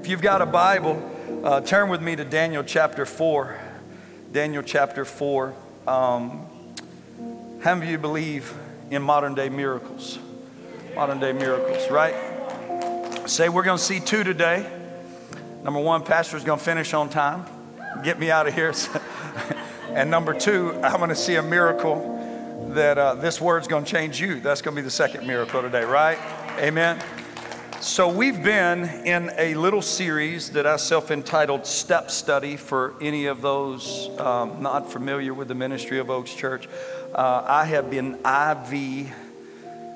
If you've got a Bible, uh, turn with me to Daniel chapter 4. Daniel chapter 4. Um, how many of you believe in modern day miracles? Modern day miracles, right? Say we're going to see two today. Number one, pastor's going to finish on time, get me out of here. and number two, I'm going to see a miracle that uh, this word's going to change you. That's going to be the second miracle today, right? Amen. So, we've been in a little series that I self entitled Step Study for any of those um, not familiar with the ministry of Oaks Church. Uh, I have been IV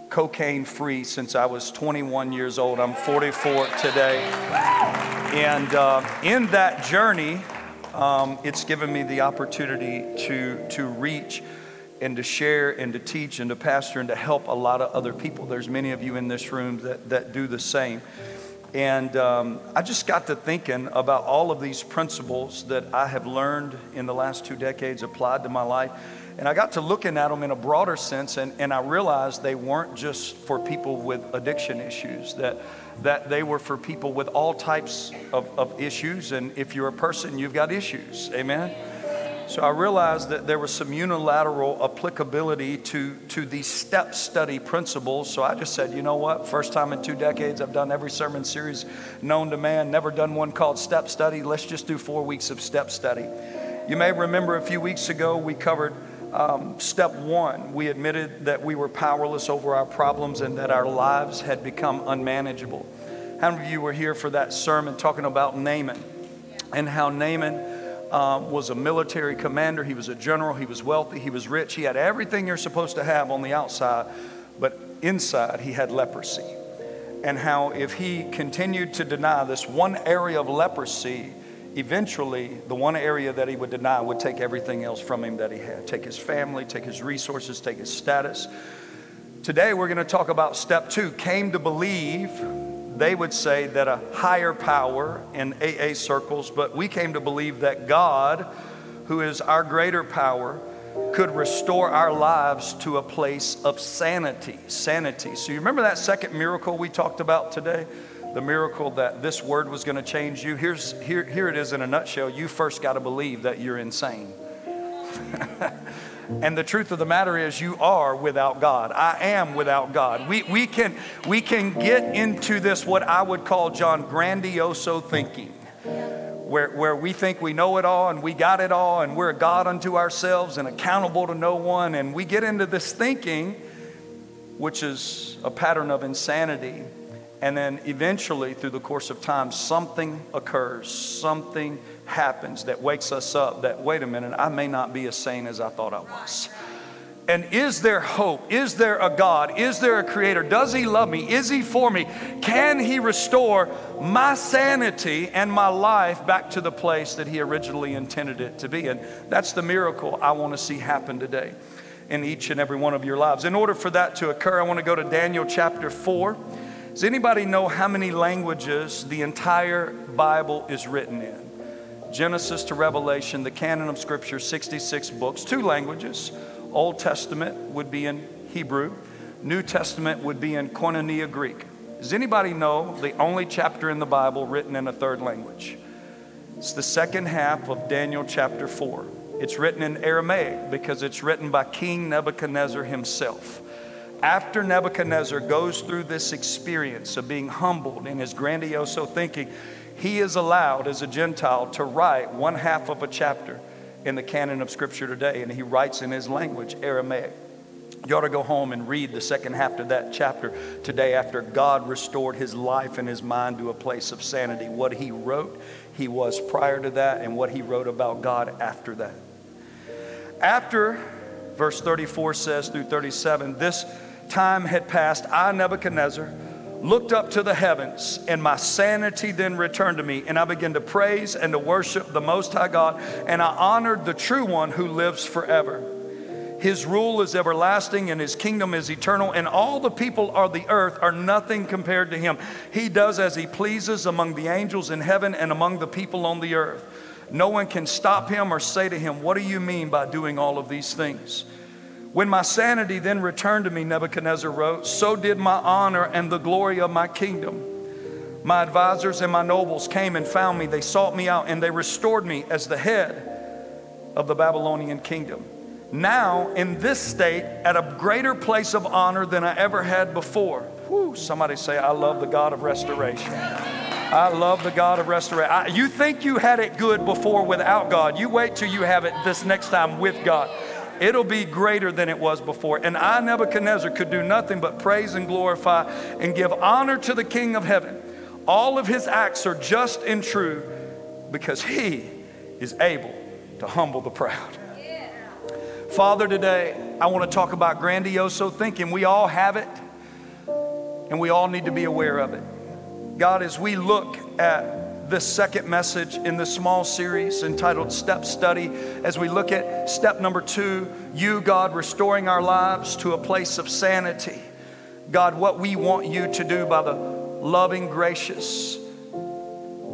cocaine free since I was 21 years old. I'm 44 today. And uh, in that journey, um, it's given me the opportunity to, to reach and to share and to teach and to pastor and to help a lot of other people. There's many of you in this room that, that do the same. And um, I just got to thinking about all of these principles that I have learned in the last two decades applied to my life. And I got to looking at them in a broader sense, and, and I realized they weren't just for people with addiction issues, that, that they were for people with all types of, of issues. And if you're a person, you've got issues. Amen? So I realized that there was some unilateral applicability to, to these step study principles. So I just said, you know what? First time in two decades, I've done every sermon series known to man, never done one called step study. Let's just do four weeks of step study. You may remember a few weeks ago, we covered um, step one. We admitted that we were powerless over our problems and that our lives had become unmanageable. How many of you were here for that sermon talking about Naaman and how Naaman? Um, was a military commander. He was a general. He was wealthy. He was rich. He had everything you're supposed to have on the outside, but inside he had leprosy. And how, if he continued to deny this one area of leprosy, eventually the one area that he would deny would take everything else from him that he had take his family, take his resources, take his status. Today we're going to talk about step two came to believe they would say that a higher power in AA circles, but we came to believe that God, who is our greater power, could restore our lives to a place of sanity. Sanity. So, you remember that second miracle we talked about today? The miracle that this word was going to change you? Here's, here, here it is in a nutshell. You first got to believe that you're insane. And the truth of the matter is, you are without God. I am without God. We, we, can, we can get into this, what I would call, John, grandioso thinking, where, where we think we know it all and we got it all and we're a God unto ourselves and accountable to no one. And we get into this thinking, which is a pattern of insanity. And then eventually, through the course of time, something occurs, something happens that wakes us up that, wait a minute, I may not be as sane as I thought I was. And is there hope? Is there a God? Is there a creator? Does he love me? Is he for me? Can he restore my sanity and my life back to the place that he originally intended it to be? And that's the miracle I want to see happen today in each and every one of your lives. In order for that to occur, I want to go to Daniel chapter 4. Does anybody know how many languages the entire Bible is written in? Genesis to Revelation, the canon of Scripture, 66 books, two languages. Old Testament would be in Hebrew, New Testament would be in Koinonia Greek. Does anybody know the only chapter in the Bible written in a third language? It's the second half of Daniel chapter 4. It's written in Aramaic because it's written by King Nebuchadnezzar himself. After Nebuchadnezzar goes through this experience of being humbled in his grandioso thinking, he is allowed as a Gentile to write one half of a chapter in the canon of Scripture today, and he writes in his language, Aramaic. You ought to go home and read the second half of that chapter today after God restored his life and his mind to a place of sanity. What he wrote, he was prior to that, and what he wrote about God after that. After, verse 34 says through 37, this time had passed, I, Nebuchadnezzar, looked up to the heavens, and my sanity then returned to me. And I began to praise and to worship the Most High God, and I honored the true one who lives forever. His rule is everlasting, and his kingdom is eternal, and all the people of the earth are nothing compared to him. He does as he pleases among the angels in heaven and among the people on the earth. No one can stop him or say to him, What do you mean by doing all of these things? When my sanity then returned to me, Nebuchadnezzar wrote, so did my honor and the glory of my kingdom. My advisors and my nobles came and found me. They sought me out and they restored me as the head of the Babylonian kingdom. Now, in this state, at a greater place of honor than I ever had before. Whew, somebody say, I love the God of restoration. I love the God of restoration. You think you had it good before without God. You wait till you have it this next time with God. It'll be greater than it was before. And I, Nebuchadnezzar, could do nothing but praise and glorify and give honor to the King of heaven. All of his acts are just and true because he is able to humble the proud. Father, today I want to talk about grandioso thinking. We all have it, and we all need to be aware of it. God, as we look at this second message in this small series entitled Step Study, as we look at step number two, you, God, restoring our lives to a place of sanity. God, what we want you to do by the loving, gracious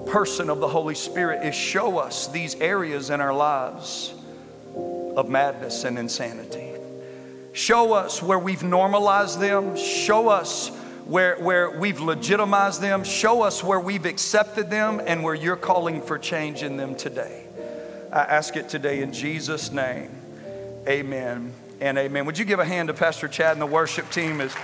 person of the Holy Spirit is show us these areas in our lives of madness and insanity. Show us where we've normalized them. Show us where, where we've legitimized them. Show us where we've accepted them and where you're calling for change in them today. I ask it today in Jesus' name. Amen and amen. Would you give a hand to Pastor Chad and the worship team as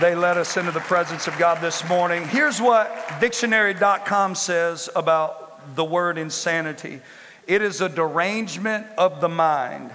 they led us into the presence of God this morning? Here's what dictionary.com says about the word insanity. It is a derangement of the mind.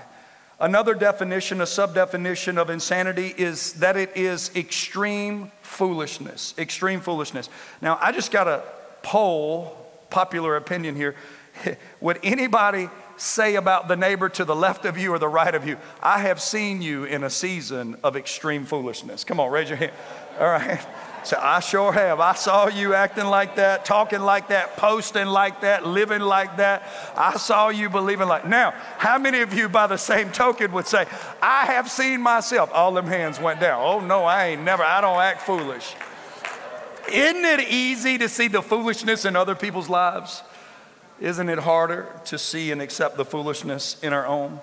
Another definition, a subdefinition of insanity is that it is extreme foolishness. Extreme foolishness. Now, I just got a poll, popular opinion here. Would anybody say about the neighbor to the left of you or the right of you, I have seen you in a season of extreme foolishness? Come on, raise your hand. All right. So I sure have. I saw you acting like that, talking like that, posting like that, living like that. I saw you believing like. Now, how many of you, by the same token, would say, "I have seen myself"? All them hands went down. Oh no, I ain't never. I don't act foolish. Isn't it easy to see the foolishness in other people's lives? Isn't it harder to see and accept the foolishness in our own?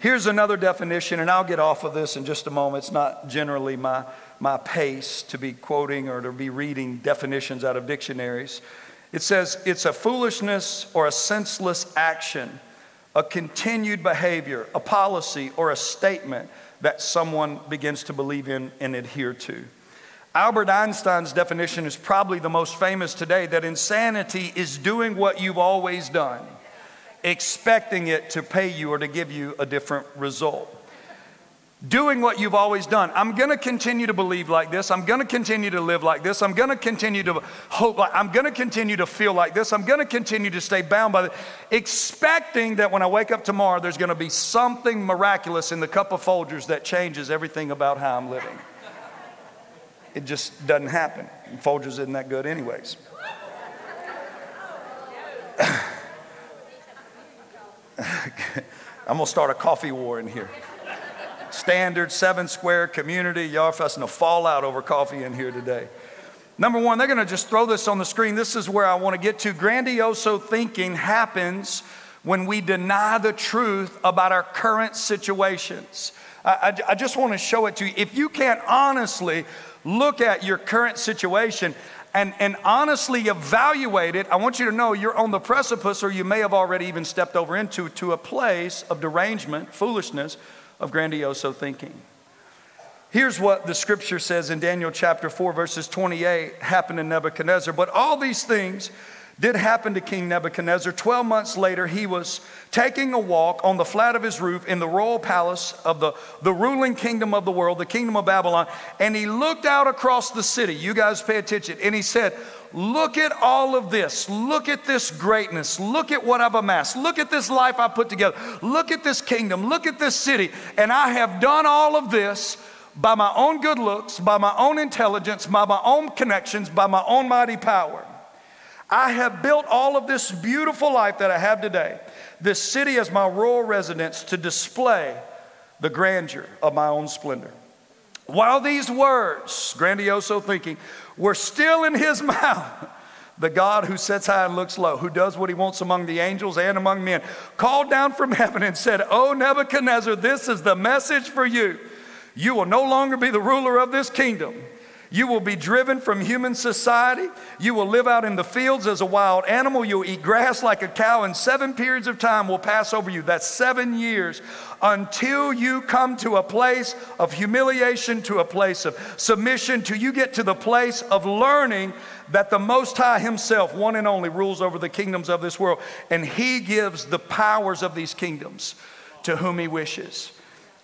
Here's another definition, and I'll get off of this in just a moment. It's not generally my my pace to be quoting or to be reading definitions out of dictionaries. It says it's a foolishness or a senseless action, a continued behavior, a policy, or a statement that someone begins to believe in and adhere to. Albert Einstein's definition is probably the most famous today that insanity is doing what you've always done, expecting it to pay you or to give you a different result doing what you've always done. I'm going to continue to believe like this. I'm going to continue to live like this. I'm going to continue to hope like I'm going to continue to feel like this. I'm going to continue to stay bound by it, expecting that when I wake up tomorrow, there's going to be something miraculous in the cup of Folgers that changes everything about how I'm living. It just doesn't happen. Folgers isn't that good, anyways. I'm to start a coffee war in here standard, seven square community. Y'all fussing a fallout over coffee in here today. Number one, they're to just throw this on the screen. This is where I want to get to. Grandioso thinking happens when we deny the truth about our current situations. I, I, I just want to show it to you. If you can't honestly look at your current situation and, and honestly evaluate it, I want you to know you're on the precipice, or you may have already even stepped over into to a place of derangement, foolishness, of grandioso thinking. Here's what the scripture says in Daniel chapter 4, verses 28 happened to Nebuchadnezzar. But all these things did happen to King Nebuchadnezzar. Twelve months later, he was taking a walk on the flat of his roof in the royal palace of the, the ruling kingdom of the world, the kingdom of Babylon, and he looked out across the city. You guys pay attention. And he said, Look at all of this. Look at this greatness. Look at what I've amassed. Look at this life I put together. Look at this kingdom. Look at this city. And I have done all of this by my own good looks, by my own intelligence, by my own connections, by my own mighty power. I have built all of this beautiful life that I have today, this city as my royal residence to display the grandeur of my own splendor. While these words, grandioso thinking, were still in his mouth, the God who sits high and looks low, who does what he wants among the angels and among men, called down from heaven and said, O Nebuchadnezzar, this is the message for you. You will no longer be the ruler of this kingdom. You will be driven from human society. You will live out in the fields as a wild animal. You'll eat grass like a cow, and seven periods of time will pass over you. That's seven years until you come to a place of humiliation, to a place of submission, till you get to the place of learning that the Most High Himself, one and only, rules over the kingdoms of this world, and He gives the powers of these kingdoms to whom He wishes.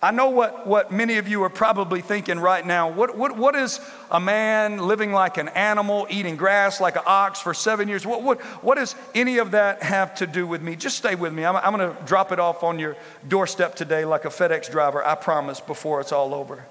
I know what, what many of you are probably thinking right now. What, what, what is a man living like an animal, eating grass like an ox for seven years? What, what, what does any of that have to do with me? Just stay with me. I'm, I'm going to drop it off on your doorstep today like a FedEx driver, I promise, before it's all over.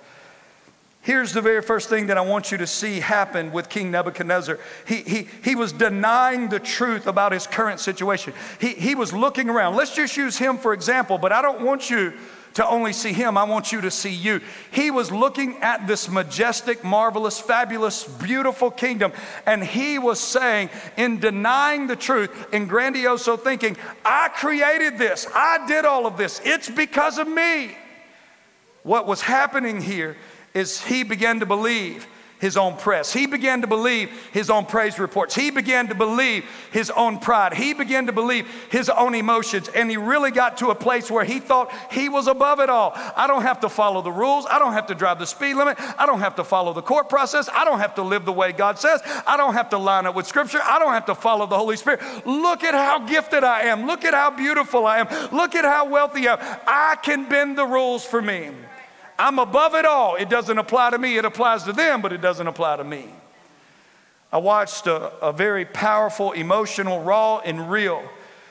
Here's the very first thing that I want you to see happen with King Nebuchadnezzar. He, he, he was denying the truth about his current situation. He, he was looking around. Let's just use him for example, but I don't want you to only see him. I want you to see you. He was looking at this majestic, marvelous, fabulous, beautiful kingdom, and he was saying, in denying the truth, in grandioso thinking, I created this, I did all of this, it's because of me. What was happening here is he began to believe his own press. He began to believe his own praise reports. He began to believe his own pride. He began to believe his own emotions. And he really got to a place where he thought he was above it all. I don't have to follow the rules. I don't have to drive the speed limit. I don't have to follow the court process. I don't have to live the way God says. I don't have to line up with Scripture. I don't have to follow the Holy Spirit. Look at how gifted I am. Look at how beautiful I am. Look at how wealthy I am. I can bend the rules for me. I'm above it all. It doesn't apply to me. It applies to them, but it doesn't apply to me. I watched a, a very powerful, emotional, raw, and real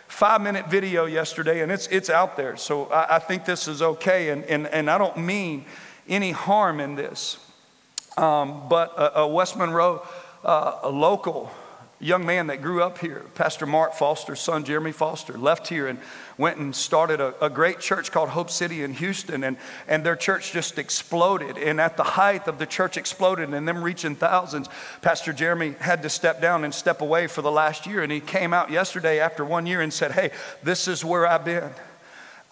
five minute video yesterday, and it's, it's out there. So I, I think this is okay, and, and, and I don't mean any harm in this. Um, but a, a, West Monroe, uh, a local young man that grew up here, Pastor Mark Foster's son, Jeremy Foster, left here and went and started a, a, great church called Hope City in Houston, and, and their church just exploded. And at the height of the church exploded and them reaching thousands, Pastor Jeremy had to step down and step away for the last year. And he came out yesterday after one year and said, Hey, this is where I've been.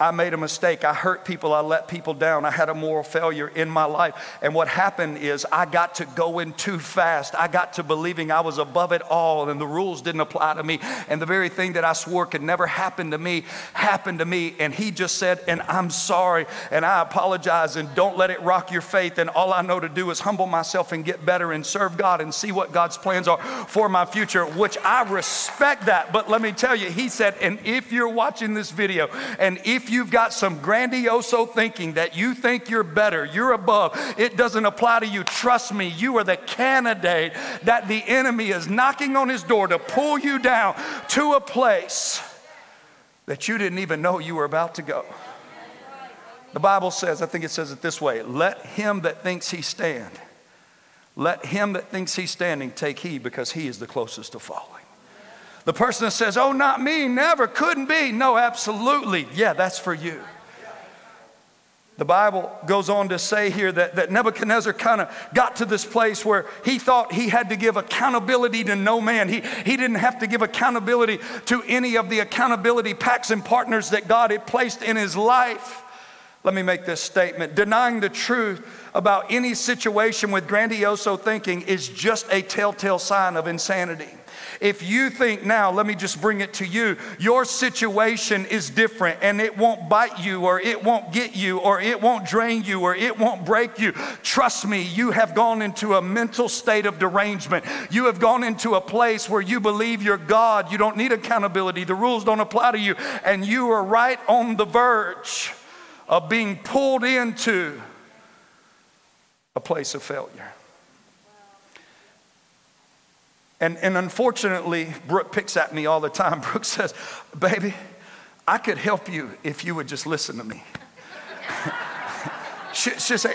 I made a mistake. I hurt people. I let people down. I had a moral failure in my life. And what happened is I got to going too fast. I got to believing I was above it all and the rules didn't apply to me. And the very thing that I swore could never happen to me happened to me. And he just said, And I'm sorry and I apologize and don't let it rock your faith. And all I know to do is humble myself and get better and serve God and see what God's plans are for my future, which I respect that. But let me tell you, he said, And if you're watching this video and if you've got some grandioso thinking that you think you're better, you're above, it doesn't apply to you. Trust me, you are the candidate that the enemy is knocking on his door to pull you down to a place that you didn't even know you were about to go. The Bible says, I think it says it this way let him that thinks he stand, let him that thinks he's standing take heed because he is the closest to falling. The person that says, Oh, not me, never, couldn't be. No, absolutely. Yeah, that's for you. The Bible goes on to say here that, that Nebuchadnezzar kind of got to this place where he thought he had to give accountability to no man. He, he didn't have to give accountability to any of the accountability packs and partners that God had placed in his life. Let me make this statement denying the truth about any situation with grandioso thinking is just a telltale sign of insanity. If you think now, let me just bring it to you, your situation is different and it won't bite you or it won't get you or it won't drain you or it won't break you. Trust me, you have gone into a mental state of derangement. You have gone into a place where you believe you're God. You don't need accountability. The rules don't apply to you. And you are right on the verge of being pulled into a place of failure. And, and unfortunately, Brooke picks at me all the time. Brooke says, Baby, I could help you if you would just listen to me. she, she say,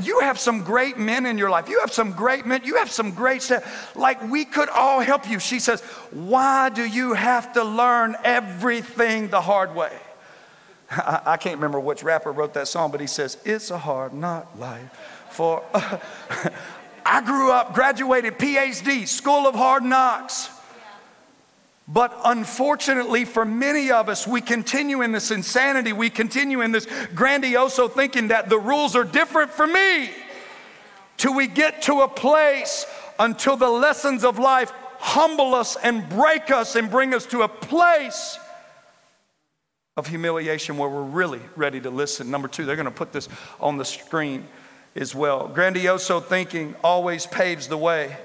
You have some great men in your life. You have some great men. You have some great stuff. Like we could all help you. She says, Why do you have to learn everything the hard way? I, I can't remember which rapper wrote that song, but he says, It's a hard not life for. I grew up, graduated PhD, School of Hard Knocks. But unfortunately, for many of us, we continue in this insanity. We continue in this grandioso thinking that the rules are different for me. till we get to a place until the lessons of life humble us and break us and bring us to a place of humiliation where we're really ready to listen. Number two, they're going to put this on the screen as well. Grandioso thinking always paves the way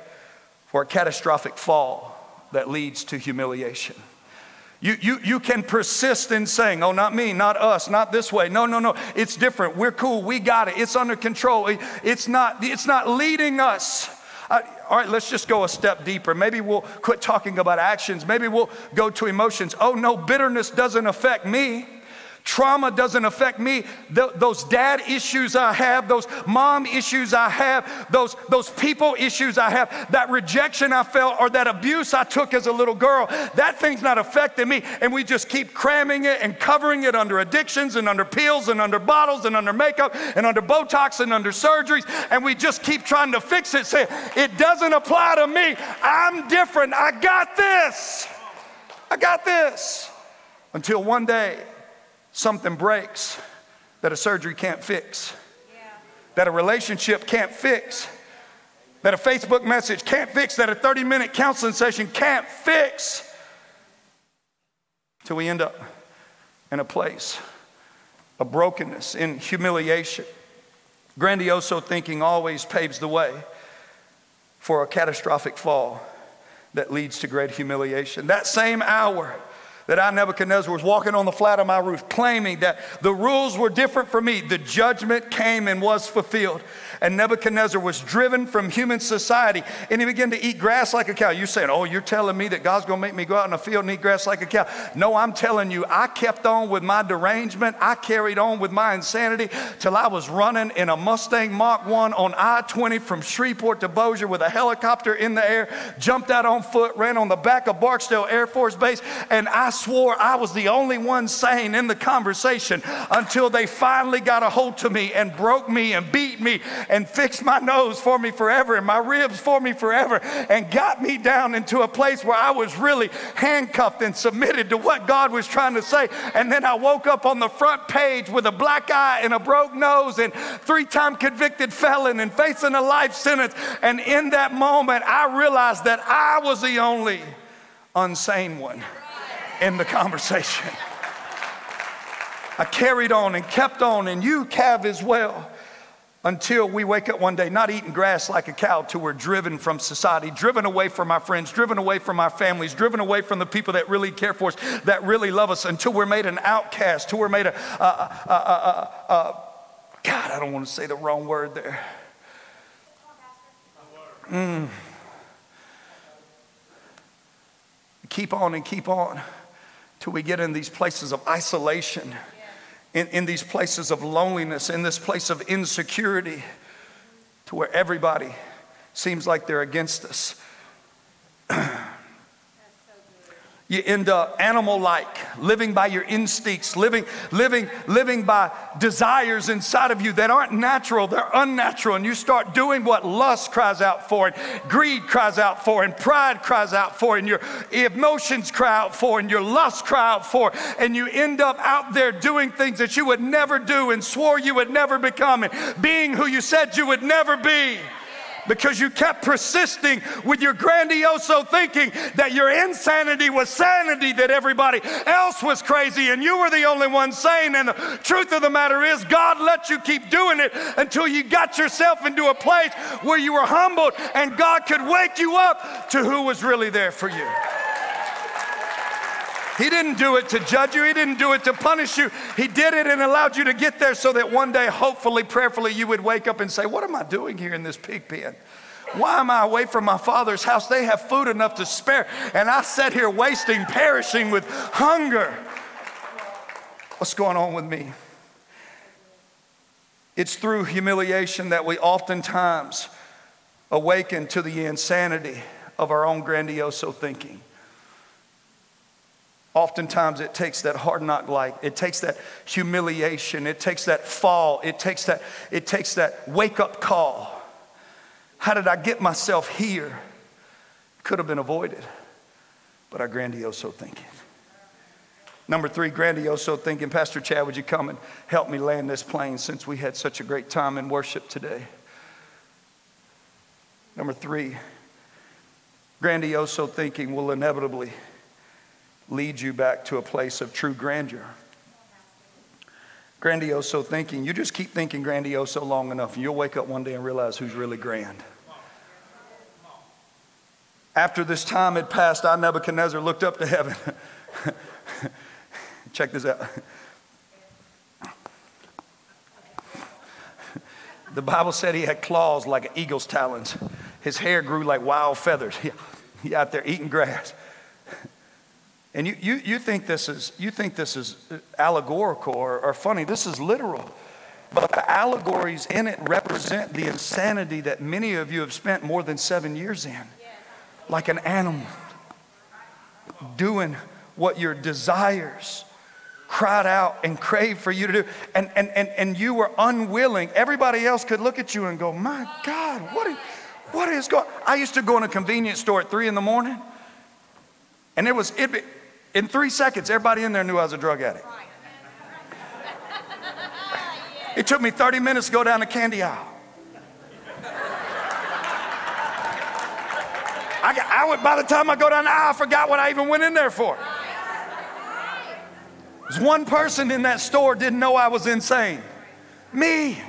for a catastrophic fall that leads to humiliation. You, you, you can persist in saying, oh, not me, not us, not this way. No, no, no. It's different. We're cool. We got it. It's under control. It's not, it's not leading us. Uh, all right, let's just go a step deeper. Maybe we'll quit talking about actions. Maybe we'll go to emotions. Oh, no, bitterness doesn't affect me. Trauma doesn't affect me. Th- those dad issues I have, those mom issues I have, those, those people issues I have, that rejection I felt or that abuse I took as a little girl, that thing's not affecting me. And we just keep cramming it and covering it under addictions and under pills and under bottles and under makeup and under Botox and under surgeries. And we just keep trying to fix it, saying, it doesn't apply to me. I'm different. I got this. I got this. Until one day, something breaks that a surgery can't fix, that a relationship can't fix, that a Facebook message can't fix, that a 30 minute counseling session can't fix, till we end up in a place of brokenness, in humiliation. Grandioso thinking always paves the way for a catastrophic fall that leads to great humiliation. That same hour, that I, Nebuchadnezzar, was walking on the flat of my roof, claiming that the rules were different for me. The judgment came and was fulfilled and Nebuchadnezzar was driven from human society and he began to eat grass like a cow. You're saying, Oh, you're telling me that God's gonna make me go out in the field and eat grass like a cow. No, I'm telling you, I kept on with my derangement. I carried on with my insanity till I was running in a Mustang Mach 1 on I 20 from Shreveport to Bossier with a helicopter in the air, jumped out on foot, ran on the back of Barksdale Air Force Base, and I swore I was the only one sane in the conversation until they finally got a hold to me and broke me and beat me and fixed my nose for me forever and my ribs for me forever and got me down into a place where I was really handcuffed and submitted to what God was trying to say. And then I woke up on the front page with a black eye and a broke nose and three time convicted felon and facing a life sentence. And in that moment, I realized that I was the only unsane one in the conversation. I carried on and kept on, and you, Cav, as well until we wake up one day not eating grass like a cow till we're driven from society, driven away from our friends, driven away from our families, driven away from the people that really care for us, that really love us, until we're made an outcast, till we're made a, a, a, a God, I don't want to say the wrong word there. Mm. Keep on and keep on till we get in these places of isolation in, in these places of loneliness, in this place of insecurity, to where everybody seems like they're against us. you end up animal like, living by your instincts, living, living, living by desires inside of you that aren't natural, they're unnatural. And you start doing what lust cries out for, and greed cries out for, and pride cries out for, and your emotions cry out for, and your lust cry out for. And you end up out there doing things that you would never do and swore you would never become, and being who you said you would never be because you kept persisting with your grandioso thinking that your insanity was sanity, that everybody else was crazy and you were the only one sane. And the truth of the matter is, God let you keep doing it until you got yourself into a place where you were humbled and God could wake you up to who was really there for you. He didn't do it to judge you. He didn't do it to punish you. He did it and allowed you to get there so that one day, hopefully, prayerfully, you would wake up and say, What am I doing here in this pig pen? Why am I away from my father's house? They have food enough to spare, and I sat here wasting, perishing with hunger. What's going on with me? It's through humiliation that we oftentimes awaken to the insanity of our own grandioso thinking. Oftentimes, it takes that hard knock life. It takes that humiliation. It takes that fall. It takes that, it takes that wake up call. How did I get myself here? Could have been avoided, but our grandioso thinking. Number three, grandioso thinking. Pastor Chad, would you come and help me land this plane since we had such a great time in worship today? Number three, grandioso thinking will inevitably lead you back to a place of true grandeur. Grandioso thinking, you just keep thinking grandioso long enough, and you'll wake up one day and realize who's really grand. After this time had passed, I, Nebuchadnezzar, looked up to heaven. Check this out. The Bible said he had claws like an eagle's talons. His hair grew like wild feathers. He, he out there eating grass. And you, you, you, think this is, you think this is allegorical or, or funny. This is literal. But the allegories in it represent the insanity that many of you have spent more than seven years in. Like an animal, doing what your desires cried out and craved for you to do. And, and, and, and you were unwilling. Everybody else could look at you and go, My God, what is, what is going I used to go in a convenience store at three in the morning, and it was, it, in three seconds, everybody in there knew I was a drug addict. It took me 30 minutes to go down the candy aisle. I, I by the time I go down the aisle, I forgot what I even went in there for. There's one person in that store didn't know I was insane. Me.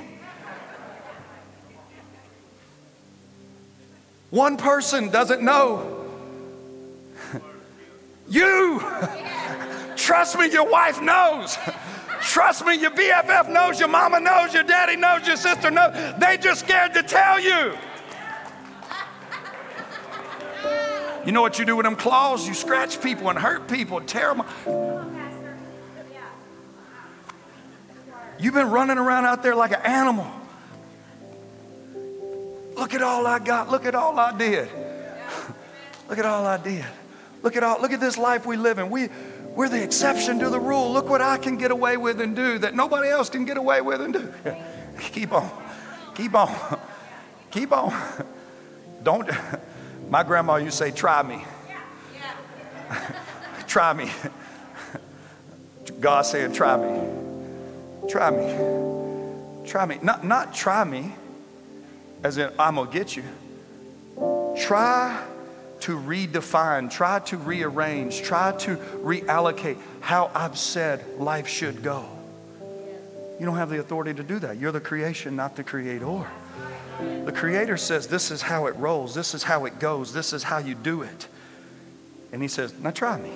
One person doesn't know. You. Trust me, your wife knows. Trust me, your BFF knows, your mama knows, your daddy knows, your sister knows. They just scared to tell you. You know what you do with them claws? You scratch people and hurt people and tear them. Up. You've been running around out there like an animal. Look at all I got. Look at all I did. Look at all I did. Look at all look at this life we live in. We we're the exception to the rule. Look what I can get away with and do that nobody else can get away with and do. Keep on. Keep on. Keep on. Don't my grandma used to say, try me. try me. God saying, try me. Try me. Try me. Not, not try me as in I'm going to get you. Try to redefine, try to rearrange, try to reallocate how I've said life should go. You don't have the authority to do that. You're the creation, not the creator. The creator says, This is how it rolls, this is how it goes, this is how you do it. And he says, Now try me.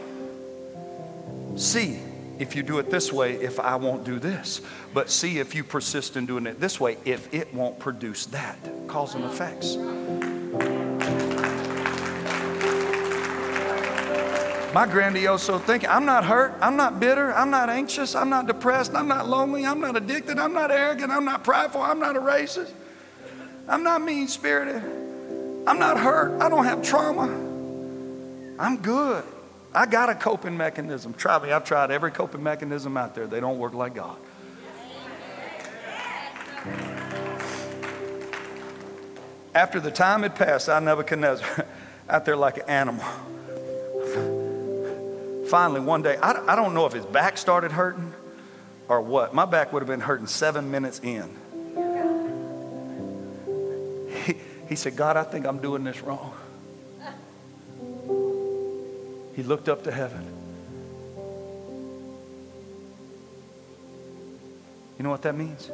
See if you do it this way, if I won't do this. But see if you persist in doing it this way, if it won't produce that. Cause and effects. My grandioso thinking, I'm not hurt, I'm not bitter, I'm not anxious, I'm not depressed, I'm not lonely, I'm not addicted, I'm not arrogant, I'm not prideful, I'm not a racist, I'm not mean spirited, I'm not hurt, I don't have trauma, I'm good. I got a coping mechanism. Try me. I've tried every coping mechanism out there. They don't work like God. After the time had passed, I Nebuchadnezzar out there like an animal. Finally, one day, I, I don't know if his back started hurting or what. My back would have been hurting seven minutes in. He, he said, God, I think I'm doing this wrong. He looked up to heaven. You know what that means?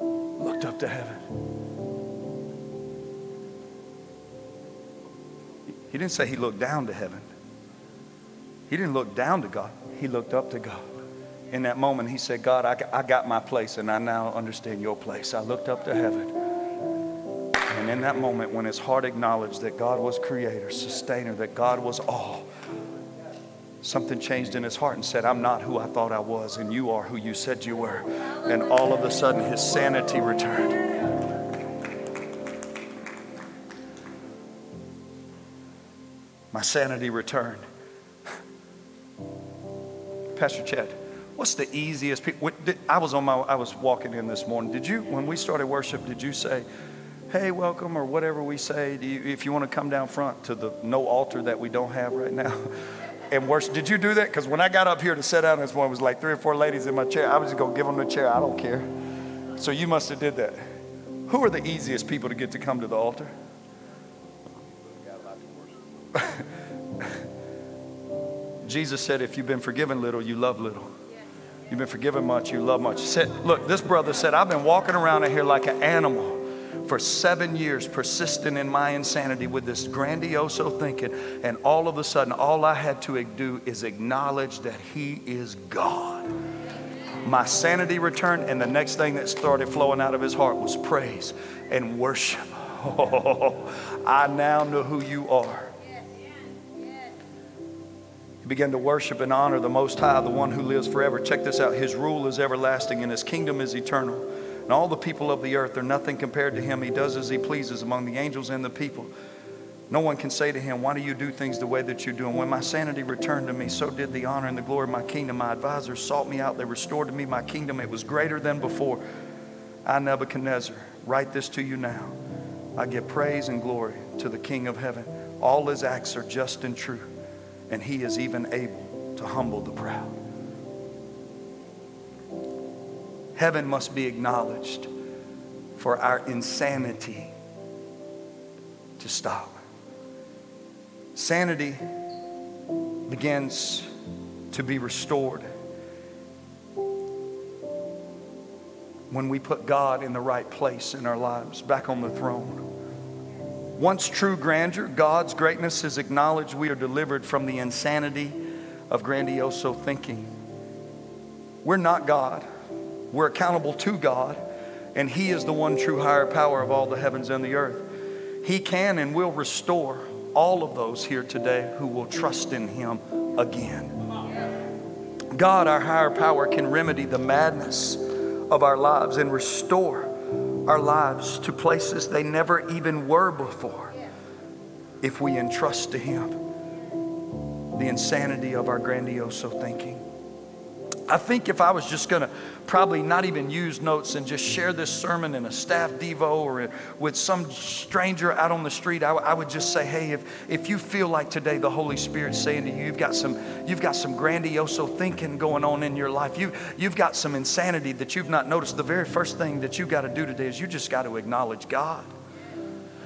Looked up to heaven. He didn't say he looked down to heaven. He didn't look down to God. He looked up to God. In that moment, he said, God, I, I got my place and I now understand your place. I looked up to heaven. And in that moment, when his heart acknowledged that God was creator, sustainer, that God was all, something changed in his heart and said, I'm not who I thought I was, and you are who you said you were. And all of a sudden, his sanity returned. My sanity returned. Pastor Chad, what's the easiest? People? I was on my. I was walking in this morning. Did you, when we started worship, did you say, "Hey, welcome" or whatever we say? You, if you want to come down front to the no altar that we don't have right now, and worship. Did you do that? Because when I got up here to sit down this morning, it was like three or four ladies in my chair. I was just going to give them the chair. I don't care. So you must have did that. Who are the easiest people to get to come to the altar? Jesus said, if you've been forgiven little, you love little. You've been forgiven much, you love much. Said, look, this brother said, I've been walking around in here like an animal for seven years, persistent in my insanity with this grandioso thinking. And all of a sudden, all I had to do is acknowledge that He is God. My sanity returned, and the next thing that started flowing out of his heart was praise and worship. Oh, I now know who you are. He began to worship and honor the Most High, the one who lives forever. Check this out His rule is everlasting, and His kingdom is eternal. And all the people of the earth are nothing compared to Him. He does as He pleases among the angels and the people. No one can say to him, Why do you do things the way that you do? And when my sanity returned to me, so did the honor and the glory of my kingdom. My advisors sought me out. They restored to me my kingdom. It was greater than before. I, Nebuchadnezzar, write this to you now. I give praise and glory to the King of heaven. All his acts are just and true, and he is even able to humble the proud. Heaven must be acknowledged for our insanity to stop. Sanity begins to be restored when we put God in the right place in our lives, back on the throne. Once true grandeur, God's greatness is acknowledged, we are delivered from the insanity of grandioso thinking. We're not God, we're accountable to God, and He is the one true higher power of all the heavens and the earth. He can and will restore all of those here today who will trust in Him again. God, our higher power, can remedy the madness of our lives and restore our lives to places they never even were before if we entrust to Him the insanity of our grandioso thinking. I think if I was just going to probably not even use notes and just share this sermon in a staff devo or with some stranger out on the street, I, I, would just say, hey, if, if you feel like today the Holy Spirit's saying to you, you've got some, you've got some grandioso thinking going on in your life, you, you've got some insanity that you've not noticed, the very first thing that you've got to do today is you just got to acknowledge God.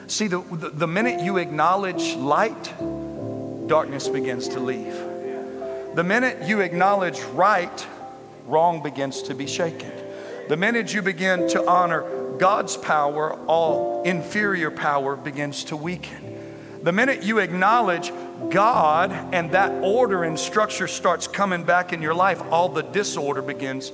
See, the, the, the minute you acknowledge light, darkness begins to leave. The minute you acknowledge right, wrong begins to be shaken. The minute you begin to honor God's power, all inferior power begins to weaken. The minute you acknowledge God and that order and structure starts coming back in your life, all the disorder begins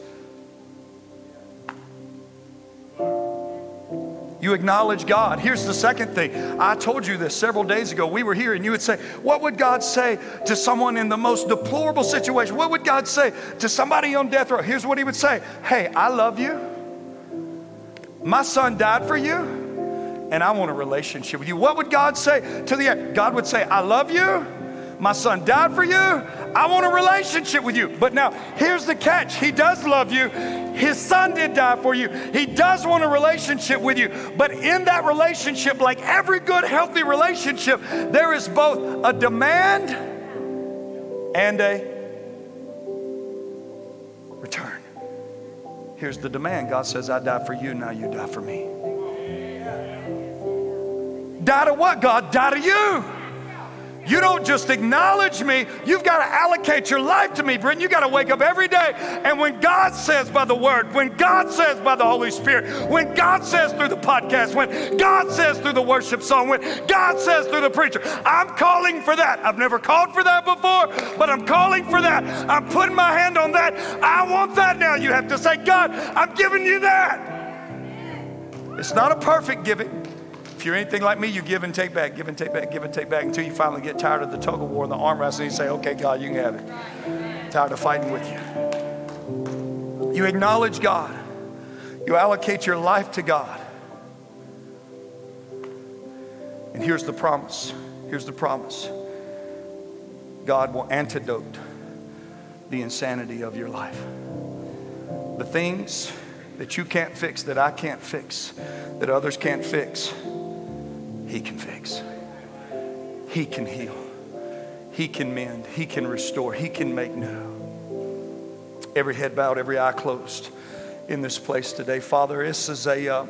You acknowledge God. Here's the second thing. I told you this several days ago. We were here, and you would say, What would God say to someone in the most deplorable situation? What would God say to somebody on death row? Here's what He would say Hey, I love you. My son died for you, and I want a relationship with you. What would God say to the end? God would say, I love you. My son died for you. I want a relationship with you. But now, here's the catch He does love you. His son did die for you. He does want a relationship with you. But in that relationship, like every good, healthy relationship, there is both a demand and a return. Here's the demand God says, I died for you, now you die for me. Die to what, God? Die to you. You don't just acknowledge me, you've got to allocate your life to me, Britton. You've got to wake up every day. And when God says by the word, when God says by the Holy Spirit, when God says through the podcast, when God says through the worship song, when God says through the preacher, I'm calling for that. I've never called for that before, but I'm calling for that. I'm putting my hand on that. I want that now. You have to say, God, I'm giving you that. It's not a perfect giving. If you're anything like me, you give and take back, give and take back, give and take back until you finally get tired of the tug of war and the arm wrestling. You say, okay, God, you can have it. Tired of fighting with you. You acknowledge God, you allocate your life to God. And here's the promise. Here's the promise God will antidote the insanity of your life. The things that you can't fix, that I can't fix, that others can't fix he can fix. He can heal. He can mend. He can restore. He can make new. Every head bowed, every eye closed in this place today. Father, this is a. Uh,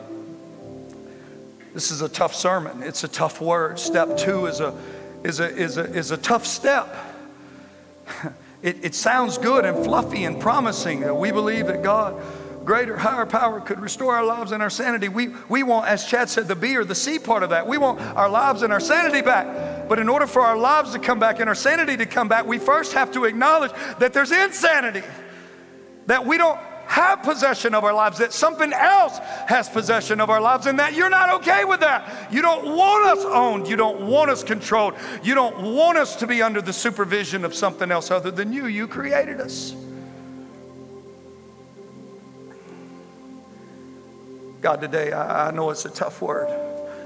this is a tough sermon. It's a tough word. Step two is a is a, is a, is a tough step. It, it sounds good and fluffy and promising. We believe that God, greater, higher power, could restore our lives and our sanity. We, we want, as Chad said, the B or the C part of that. We want our lives and our sanity back. But in order for our lives to come back and our sanity to come back, we first have to acknowledge that there's insanity. That we don't have possession of our lives, that something else has possession of our lives, and that you're not okay with that. You don't want us owned. You don't want us controlled. You don't want us to be under the supervision of something else other than you. You created us. God, today, I, know it's a tough word.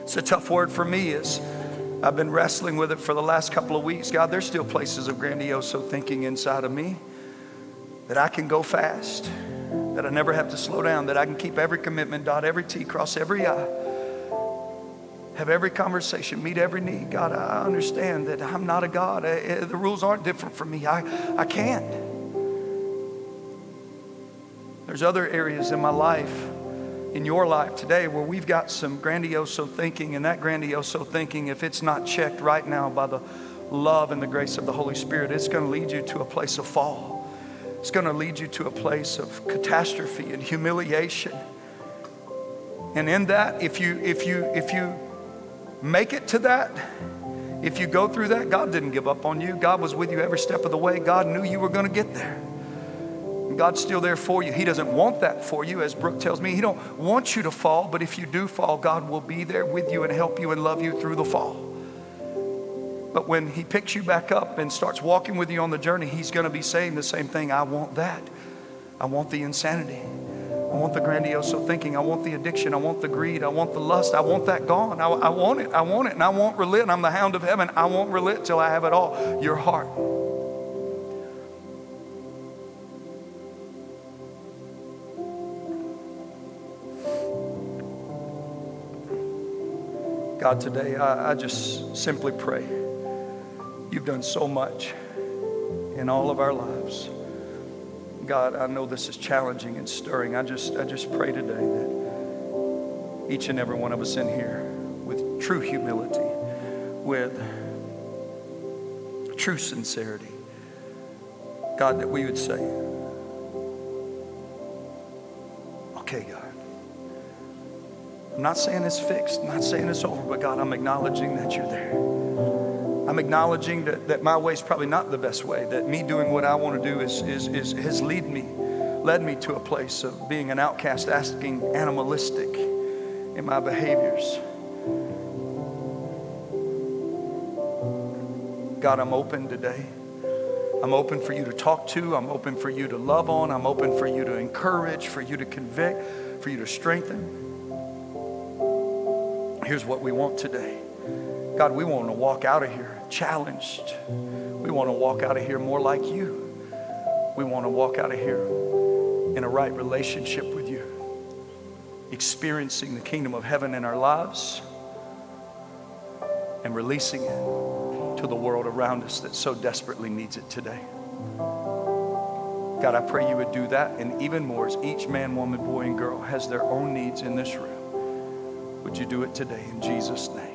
It's a tough word for me as I've been wrestling with it for the last couple of weeks. God, there's still places of grandiose thinking inside of me that I can go fast that I never have to slow down, that I can keep every commitment, dot every T, cross every I, have every conversation, meet every need. God, I understand that I'm not a God. The rules aren't different for me. I, I can't. There's other areas in my life, in your life today, where we've got some grandioso thinking, and that grandioso thinking, if it's not checked right now by the love and the grace of the Holy Spirit, it's going to lead you to a place of fall. It's going to lead you to a place of catastrophe and humiliation. And in that, if you if you if you make it to that, if you go through that, God didn't give up on you. God was with you every step of the way. God knew you were going to get there. God's still there for you. He doesn't want that for you, as Brooke tells me. He don't want you to fall, but if you do fall, God will be there with you and help you and love you through the fall. But when he picks you back up and starts walking with you on the journey, he's going to be saying the same thing. I want that. I want the insanity. I want the grandioso thinking. I want the addiction. I want the greed. I want the lust. I want that gone. I, I want it. I want it. And I won't relent. I'm the hound of heaven. I won't relent till I have it all. Your heart. God, today I, I just simply pray You've done so much in all of our lives. God, I know this is challenging and stirring. I just, I just pray today that each and every one of us in here, with true humility, with true sincerity, God, that we would say, okay, God. I'm not saying it's fixed, I'm not saying it's over, but God, I'm acknowledging that you're there. I'm acknowledging that, that my way is probably not the best way, that me doing what I want to do is, is, is, has lead me, led me to a place of being an outcast, asking animalistic in my behaviors. God, I'm open today. I'm open for you to talk to. I'm open for you to love on. I'm open for you to encourage, for you to convict, for you to strengthen. Here's what we want today God, we want to walk out of here challenged. We want to walk out of here more like you. We want to walk out of here in a right relationship with you, experiencing the kingdom of heaven in our lives and releasing it to the world around us that so desperately needs it today. God, I pray you would do that and even more as each man, woman, boy, and girl has their own needs in this room. Would you do it today in Jesus' name?